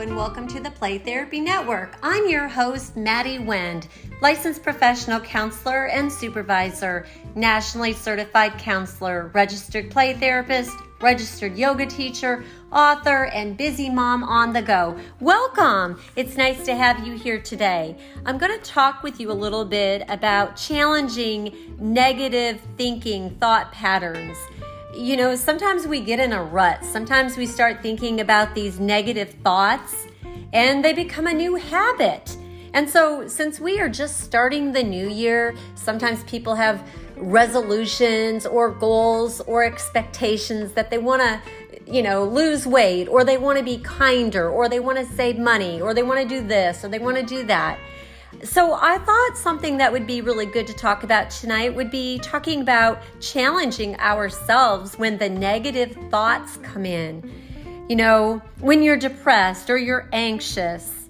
and welcome to the Play Therapy Network. I'm your host, Maddie Wend, licensed professional counselor and supervisor, nationally certified counselor, registered play therapist, registered yoga teacher, author, and busy mom on the go. Welcome! It's nice to have you here today. I'm going to talk with you a little bit about challenging negative thinking thought patterns you know, sometimes we get in a rut. Sometimes we start thinking about these negative thoughts and they become a new habit. And so, since we are just starting the new year, sometimes people have resolutions or goals or expectations that they want to, you know, lose weight or they want to be kinder or they want to save money or they want to do this or they want to do that. So, I thought something that would be really good to talk about tonight would be talking about challenging ourselves when the negative thoughts come in. You know, when you're depressed or you're anxious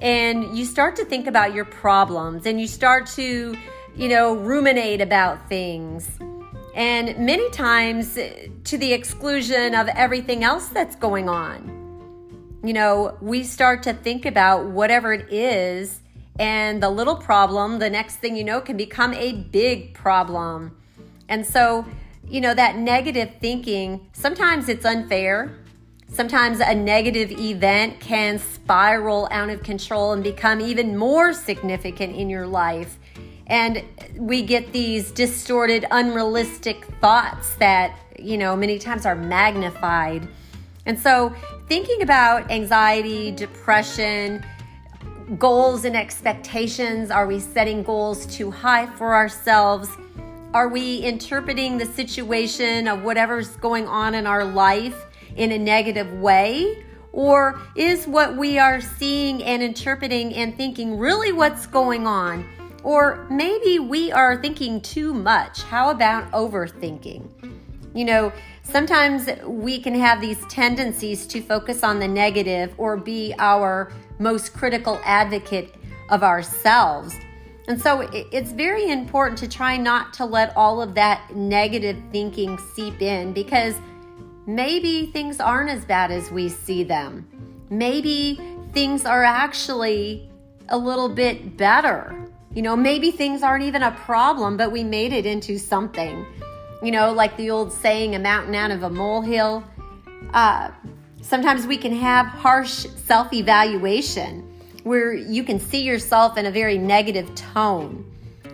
and you start to think about your problems and you start to, you know, ruminate about things. And many times eh, to the exclusion of everything else that's going on. You know, we start to think about whatever it is and the little problem, the next thing you know, can become a big problem. And so, you know, that negative thinking, sometimes it's unfair. Sometimes a negative event can spiral out of control and become even more significant in your life. And we get these distorted, unrealistic thoughts that, you know, many times are magnified. And so, thinking about anxiety, depression, goals and expectations? Are we setting goals too high for ourselves? Are we interpreting the situation of whatever's going on in our life in a negative way? Or is what we are seeing and interpreting and thinking really what's going on? Or maybe we are thinking too much. How about overthinking? You know, sometimes we can have these tendencies to focus on the negative or be our most critical advocate of ourselves. And so it's very important to try not to let all of that negative thinking seep in because maybe things aren't as bad as we see them. Maybe things are actually a little bit better. You know, maybe things aren't even a problem, but we made it into something. You know, like the old saying, a mountain out of a molehill. Uh, Sometimes we can have harsh self evaluation where you can see yourself in a very negative tone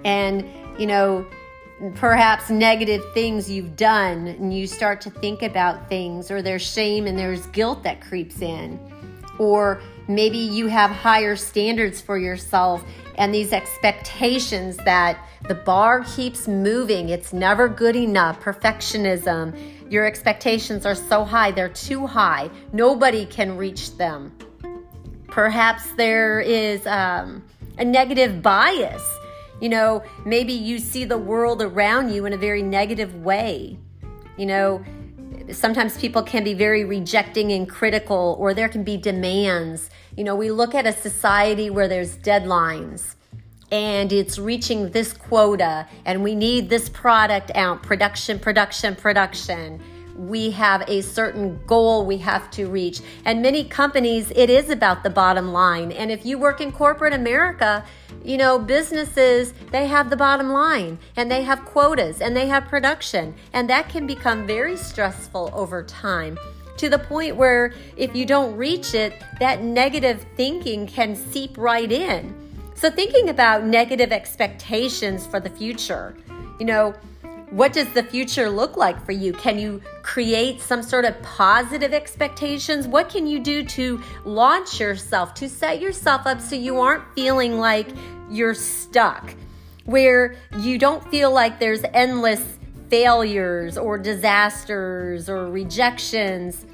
and, you know, perhaps negative things you've done and you start to think about things or there's shame and there's guilt that creeps in. Or maybe you have higher standards for yourself and these expectations that the bar keeps moving. It's never good enough. Perfectionism your expectations are so high, they're too high. Nobody can reach them. Perhaps there is um, a negative bias. You know, maybe you see the world around you in a very negative way. You know, sometimes people can be very rejecting and critical, or there can be demands. You know, we look at a society where there's deadlines and it's reaching this quota and we need this product out. Production production production. We have a certain goal we have to reach. And many companies it is about the bottom line. And if you work in corporate america you know businesses they have the bottom line and they have quotas and they have production. And that can become very stressful over time to the point where if you don't reach it that negative thinking can seep right in so, thinking about negative expectations for the future, you know, what does the future look like for you? Can you create some sort of positive expectations? What can you do to launch yourself, to set yourself up so you aren't feeling like you're stuck, where you don't feel like there's endless failures or disasters or rejections?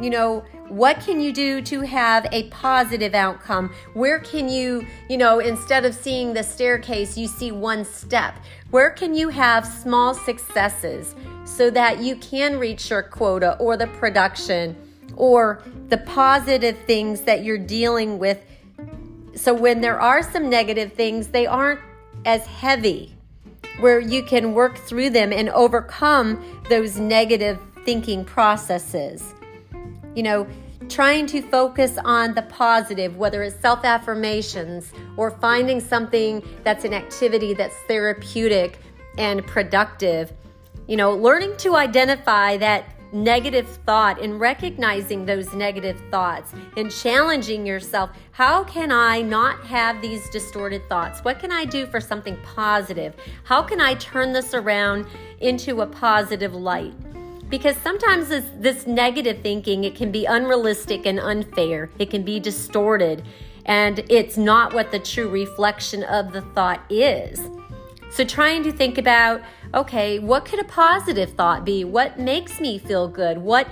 You know, what can you do to have a positive outcome? Where can you, you know, instead of seeing the staircase, you see one step? Where can you have small successes so that you can reach your quota or the production or the positive things that you're dealing with? So when there are some negative things, they aren't as heavy, where you can work through them and overcome those negative thinking processes. You know, trying to focus on the positive, whether it's self affirmations or finding something that's an activity that's therapeutic and productive. You know, learning to identify that negative thought and recognizing those negative thoughts and challenging yourself. How can I not have these distorted thoughts? What can I do for something positive? How can I turn this around into a positive light? Because sometimes this, this negative thinking, it can be unrealistic and unfair. It can be distorted and it's not what the true reflection of the thought is. So, trying to think about okay, what could a positive thought be? What makes me feel good? What,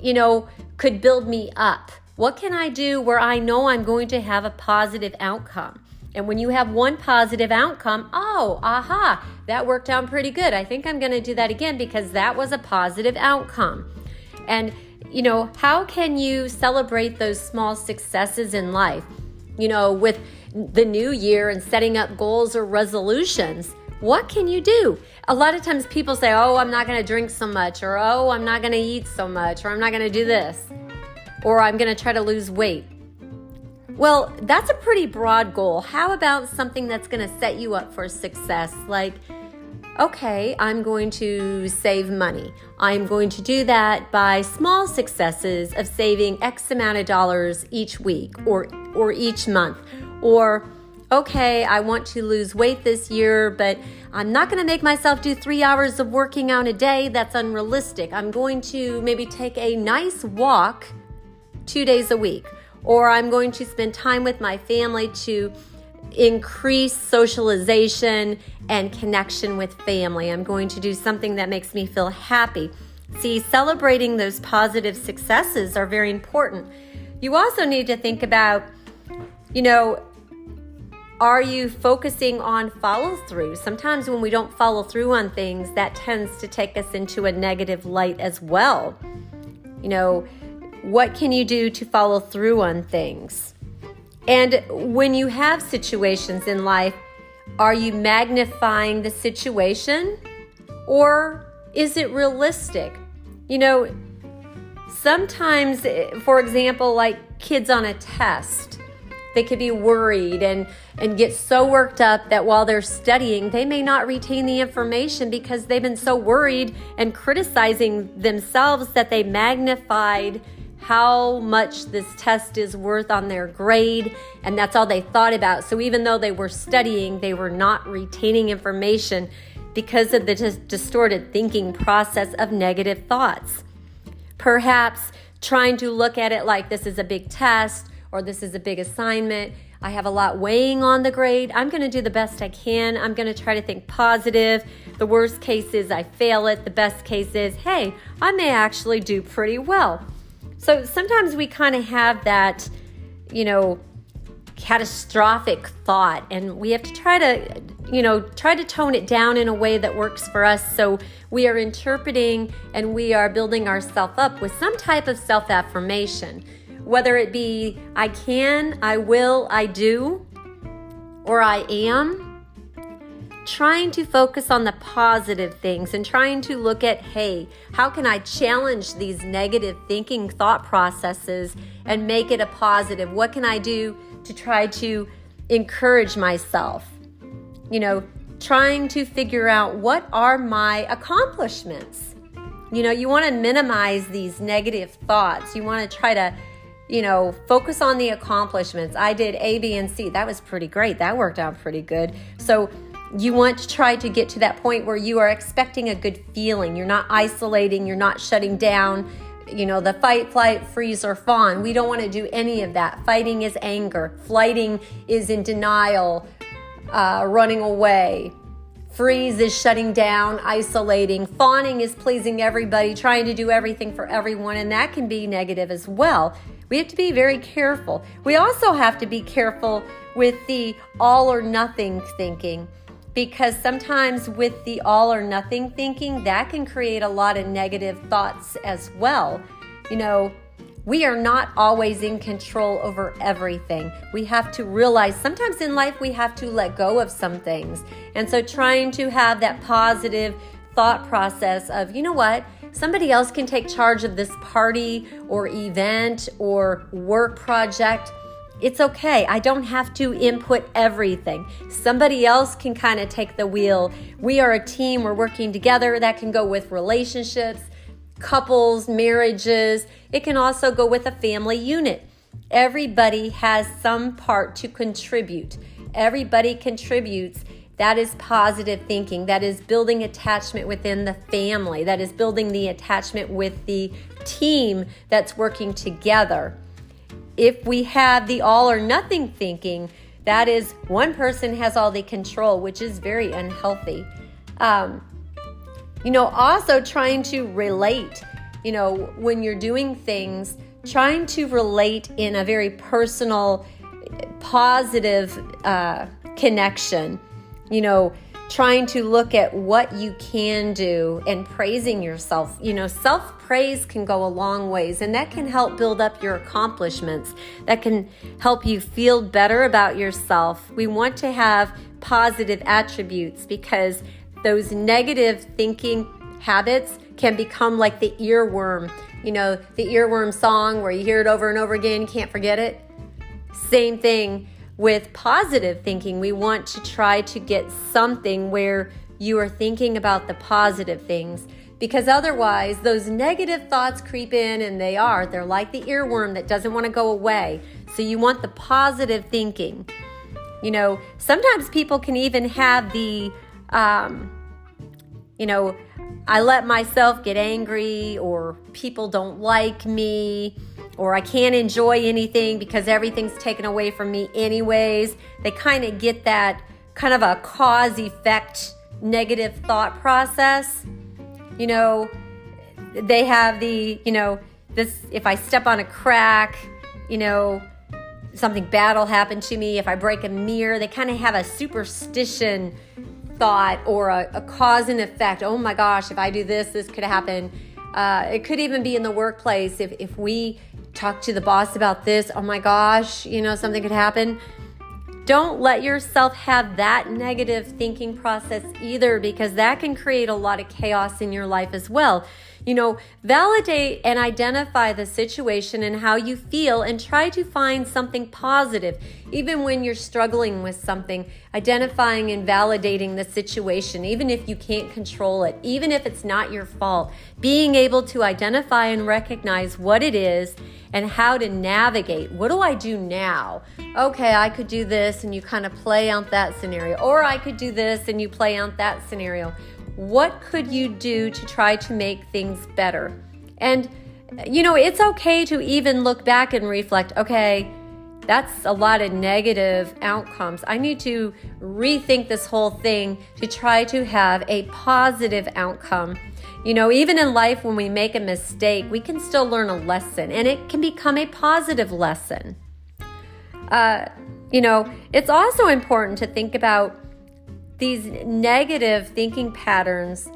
you know, could build me up? What can I do where I know I'm going to have a positive outcome? And when you have one positive outcome, oh, aha, that worked out pretty good. I think I'm going to do that again because that was a positive outcome. And, you know, how can you celebrate those small successes in life? You know, with the new year and setting up goals or resolutions what can you do? A lot of times people say, oh, I'm not going to drink so much, or oh, I'm not going to eat so much, or I'm not going to do this, or I'm going to try to lose weight. Well, that's a pretty broad goal. How about something that's going to set you up for success? Like, okay, I'm going to save money. I'm going to do that by small successes of saving X amount of dollars each week or, or each month. Or okay, I want to lose weight this year, but I'm not going to make myself do three hours of working out a day. That's unrealistic. I'm going to maybe take a nice walk two days a week, or I'm going to spend time with my family to increase socialization and connection with family. I'm going to do something that makes me feel happy. See, celebrating those positive successes are very important. You also need to think about, you know, are you focusing on follow through? Sometimes when we don't follow through on things, that tends to take us into a negative light as well. You know, what can you do to follow through on things? And when you have situations in life, are you magnifying the situation or is it realistic? You know, sometimes, for example, like kids on a test, they could be worried and, and get so worked up that while they're studying, they may not retain the information because they've been so worried and criticizing themselves that they magnified how much this test is worth on their grade, and that's all they thought about. So even though they were studying, they were not retaining information because of the dis- distorted thinking process of negative thoughts. Perhaps trying to look at it like this is a big test or this is a big assignment. I have a lot weighing on the grade. I'm going to do the best I can. I'm going to try to think positive. The worst case is I fail it. The best case is, hey, I may actually do pretty well. So sometimes we kind of have that, you know, catastrophic thought and we have to try to you know try to tone it down in a way that works for us. So we are interpreting and we are building ourselves up with some type of self affirmation whether it be I can, I will, I do, or I am, trying to focus on the positive things and trying to look at, hey, how can I challenge these negative thinking thought processes and make it a positive? What can I do to try to encourage myself? You know, trying to figure out what are my accomplishments. You know, you want to minimize these negative thoughts. You want to try to you know, focus on the accomplishments. I did A, B, and C. That was pretty great. That worked out pretty good. So, you want to try to get to that point where you are expecting a good feeling. You're not isolating, you're not shutting down, you know, the fight, flight, freeze, or fawn. We don't want to do any of that. Fighting is anger, flighting is in denial, uh, running away. Freeze is shutting down, isolating. Fawning is pleasing everybody, trying to do everything for everyone, and that can be negative as well. We have to be very careful. We also have to be careful with the all or nothing thinking because sometimes with the all or nothing thinking, that can create a lot of negative thoughts as well. You know, we are not always in control over everything. We have to realize sometimes in life we have to let go of some things. And so trying to have that positive thought process of, you know what, somebody else can take charge of this party or event or work project. It's okay. I don't have to input everything. Somebody else can kind of take the wheel. We are a team, we're working together. That can go with relationships, couples, marriages. It can also go with a family unit. Everybody has some part to contribute. Everybody contributes. That is positive thinking. That is building attachment within the family. That is building the attachment with the team that's working together. If we have the all or nothing thinking, that is one person has all the control, which is very unhealthy. Um, you know, also trying to relate, you know, when you're doing things, trying to relate in a very personal, positive uh, connection. You know, trying to look at what you can do and praising yourself. You know, self praise can go a long ways and that can help build up your accomplishments. That can help you feel better about yourself. We want to have positive attributes because those negative thinking habits can become like the earworm you know, the earworm song where you hear it over and over again, can't forget it. Same thing with positive thinking. We want to try to get something where you are thinking about the positive things. Because otherwise those negative thoughts creep in and they are. They're like the earworm that doesn't want to go away. So you want the positive thinking. You know sometimes people can even have the um, you know I let myself get angry, or people don't like me, or I can't enjoy anything because everything's taken away from me, anyways. They kind of get that kind of a cause effect negative thought process. You know, they have the, you know, this, if I step on a crack, you know, something bad will happen to me. If I break a mirror, they kind of have a superstition thought or a, a, cause and effect. Oh my gosh, if I do this, this could happen. Uh, it could even be in the workplace. If, if we talk to the boss about this, oh my gosh, you know, something could happen. Don't let yourself have that negative thinking process either because that can create a lot of chaos in your life as well. You know, validate and identify the situation and how you feel and try to find something positive. Even when you're struggling with something, identifying and validating the situation, even if you can't control it, even if it's not your fault, being able to identify and recognize what it is and how to navigate. What do I do now? Okay, I could do this, and you kind of play out that scenario, or I could do this, and you play out that scenario what could you do to try to make things better? And, you know, it's okay to even look back and reflect okay, that's a lot of negative outcomes. I need to rethink this whole thing to try to have a positive outcome. You know, even in life, when we make a mistake, we can still learn a lesson and it can become a positive lesson. Uh, you know, it's also important to think about these negative thinking patterns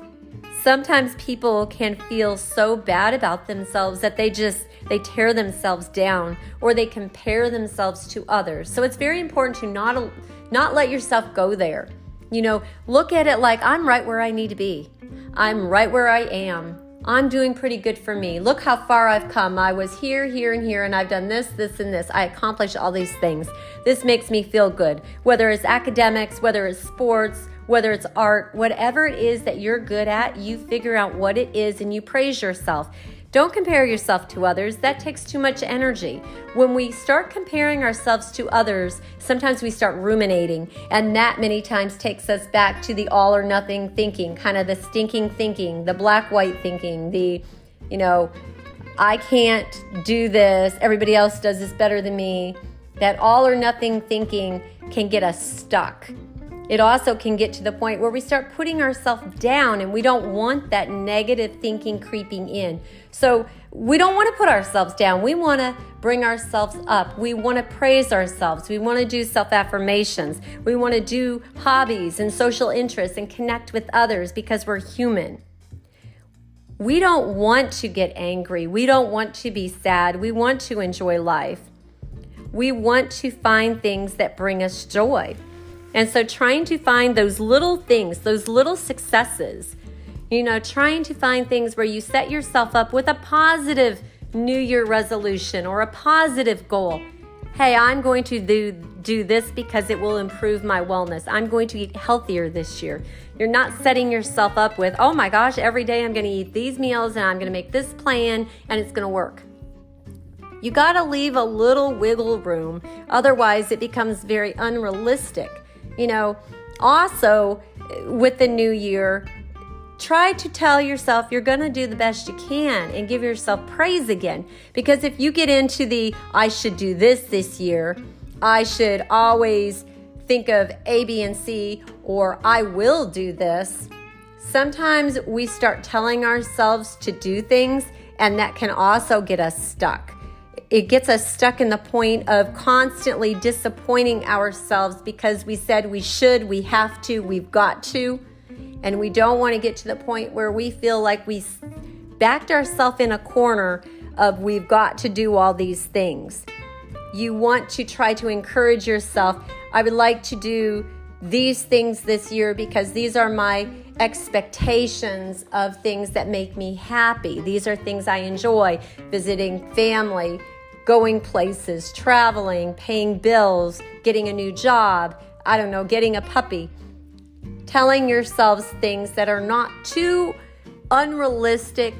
sometimes people can feel so bad about themselves that they just they tear themselves down or they compare themselves to others. So it's very important to not not let yourself go there. You know look at it like i'm right where i need to be. I'm right where i am I'm doing pretty good for me. Look how far I've come. I was here, here, and here, and I've done this, this, and this. I accomplished all these things. This makes me feel good. Whether it's academics, whether it's sports, whether it's art, whatever it is that you're good at, you figure out what it is and you praise yourself. Don't compare yourself to others. That takes too much energy. When we start comparing ourselves to others, sometimes we start ruminating, and that many times takes us back to the all or nothing thinking, kind of the stinking thinking, the black white thinking, the, you know, I can't do this, everybody else does this better than me. That all or nothing thinking can get us stuck. It also can get to the point where we start putting ourselves down and we don't want that negative thinking creeping in. So we don't want to put ourselves down. We want to bring ourselves up. We want to praise ourselves. We want to do self affirmations. We want to do hobbies and social interests and connect with others because we're human. We don't want to get angry. We don't want to be sad. We want to enjoy life. We want to find things that bring us joy. And so trying to find those little things, those little successes, You know, trying to find things where you set yourself up with a positive New Year resolution or a positive goal. Hey, I'm going to do, do this because it will improve my wellness. I'm going to eat healthier this year. You're not setting yourself up with, oh my gosh, every day I'm going to eat these meals and I'm going to make this plan and it's going to work. You got to leave a little wiggle room, otherwise, it becomes very unrealistic. You know, also with the new year, try to tell yourself you're going to do the best you can and give yourself praise again. Because if you get into the I should do this this year, I should always think of A, B, and C, or I will do this, sometimes we start telling ourselves to do things, and that can also get us stuck it gets us stuck in the point of constantly disappointing ourselves because we said we should, we have to, we've got to. And we don't want to get to the point where we feel like we backed ourselves in a corner of we've got to do all these things. You want to try to encourage yourself. I would like to do these things this year because these are my expectations of things that make me happy. These are things I enjoy visiting family, going places, traveling, paying bills, getting a new job, I don't know, getting a puppy. Telling yourselves things that are not too unrealistic,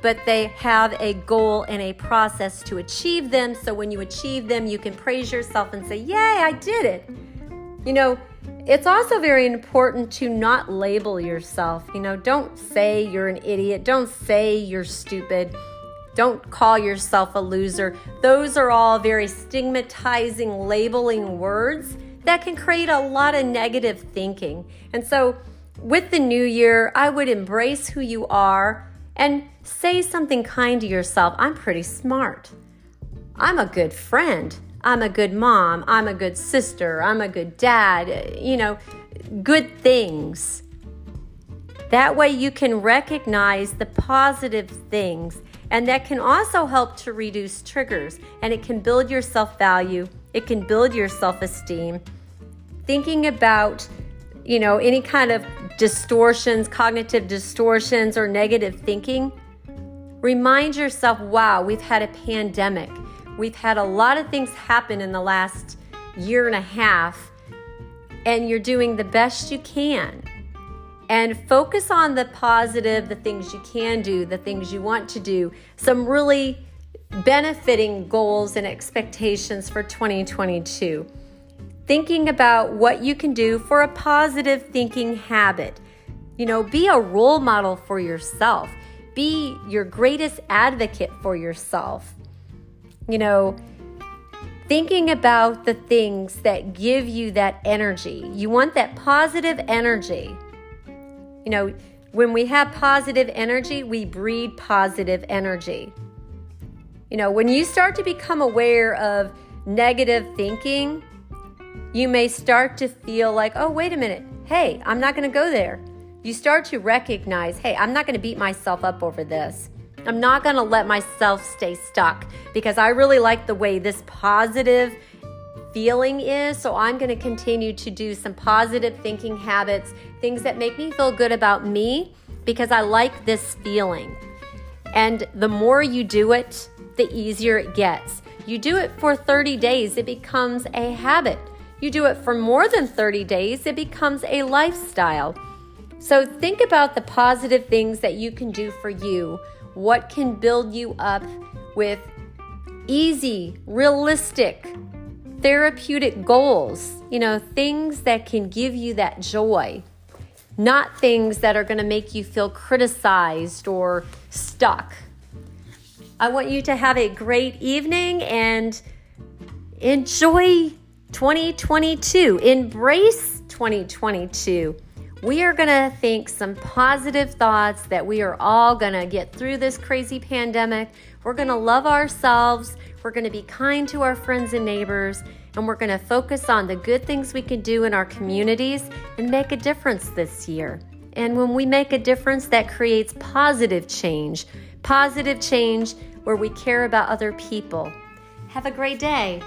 but they have a goal and a process to achieve them. So when you achieve them, you can praise yourself and say, Yay, I did it. You know, it's also very important to not label yourself. You know, don't say you're an idiot, don't say you're stupid don't call yourself a loser. Those are all very stigmatizing, labeling words that can create a lot of negative thinking. And so, with the new year, I would embrace who you are and say something kind to yourself. I'm pretty smart. I'm a good friend. I'm a good mom. I'm a good sister. I'm a good dad. You know, good things. That way, you can recognize the positive things and that can also help to reduce triggers and it can build your self value, it can build your self esteem. Thinking about, you know, any kind of distortions, cognitive distortions, or negative thinking, remind yourself wow, we've had a pandemic. We've had a lot of things happen in the last year and a half, and you're doing the best you can and focus on the positive, the things you can do, the things you want to do, some really benefiting goals and expectations for 2022. Thinking about what you can do for a positive thinking habit. You know, be a role model for yourself, be your greatest advocate for yourself. You know, thinking about the things that give you that energy. You want that positive energy. You know, when we have positive energy, we breed positive energy. You know, when you start to become aware of negative thinking, you may start to feel like, oh, wait a minute, hey, I'm not going to go there. You start to recognize, hey, I'm not going to beat myself up over this. I'm not going to let myself stay stuck because I really like the way this positive feeling is. So I'm going to continue to do some positive thinking habits, things that make me feel good about me because I like this feeling. And the more you do it, the easier it gets. You do it for 30 days, it becomes a habit. You do it for more than 30 days, it becomes a lifestyle. So think about the positive things that you can do for you. What can build you up with easy, realistic, therapeutic goals, you know, things that can give you that joy, not things that are going to make you feel criticized or stuck. I want you to have a great evening and enjoy 2022. Embrace 2022. We are going to think some positive thoughts that we are all going to get through this crazy pandemic. We're going to love ourselves. We're going to be kind to our friends and neighbors, and we're going to focus on the good things we can do in our communities and make a difference this year. And when we make a difference, that creates positive change, positive change where we care about other people. Have a great day.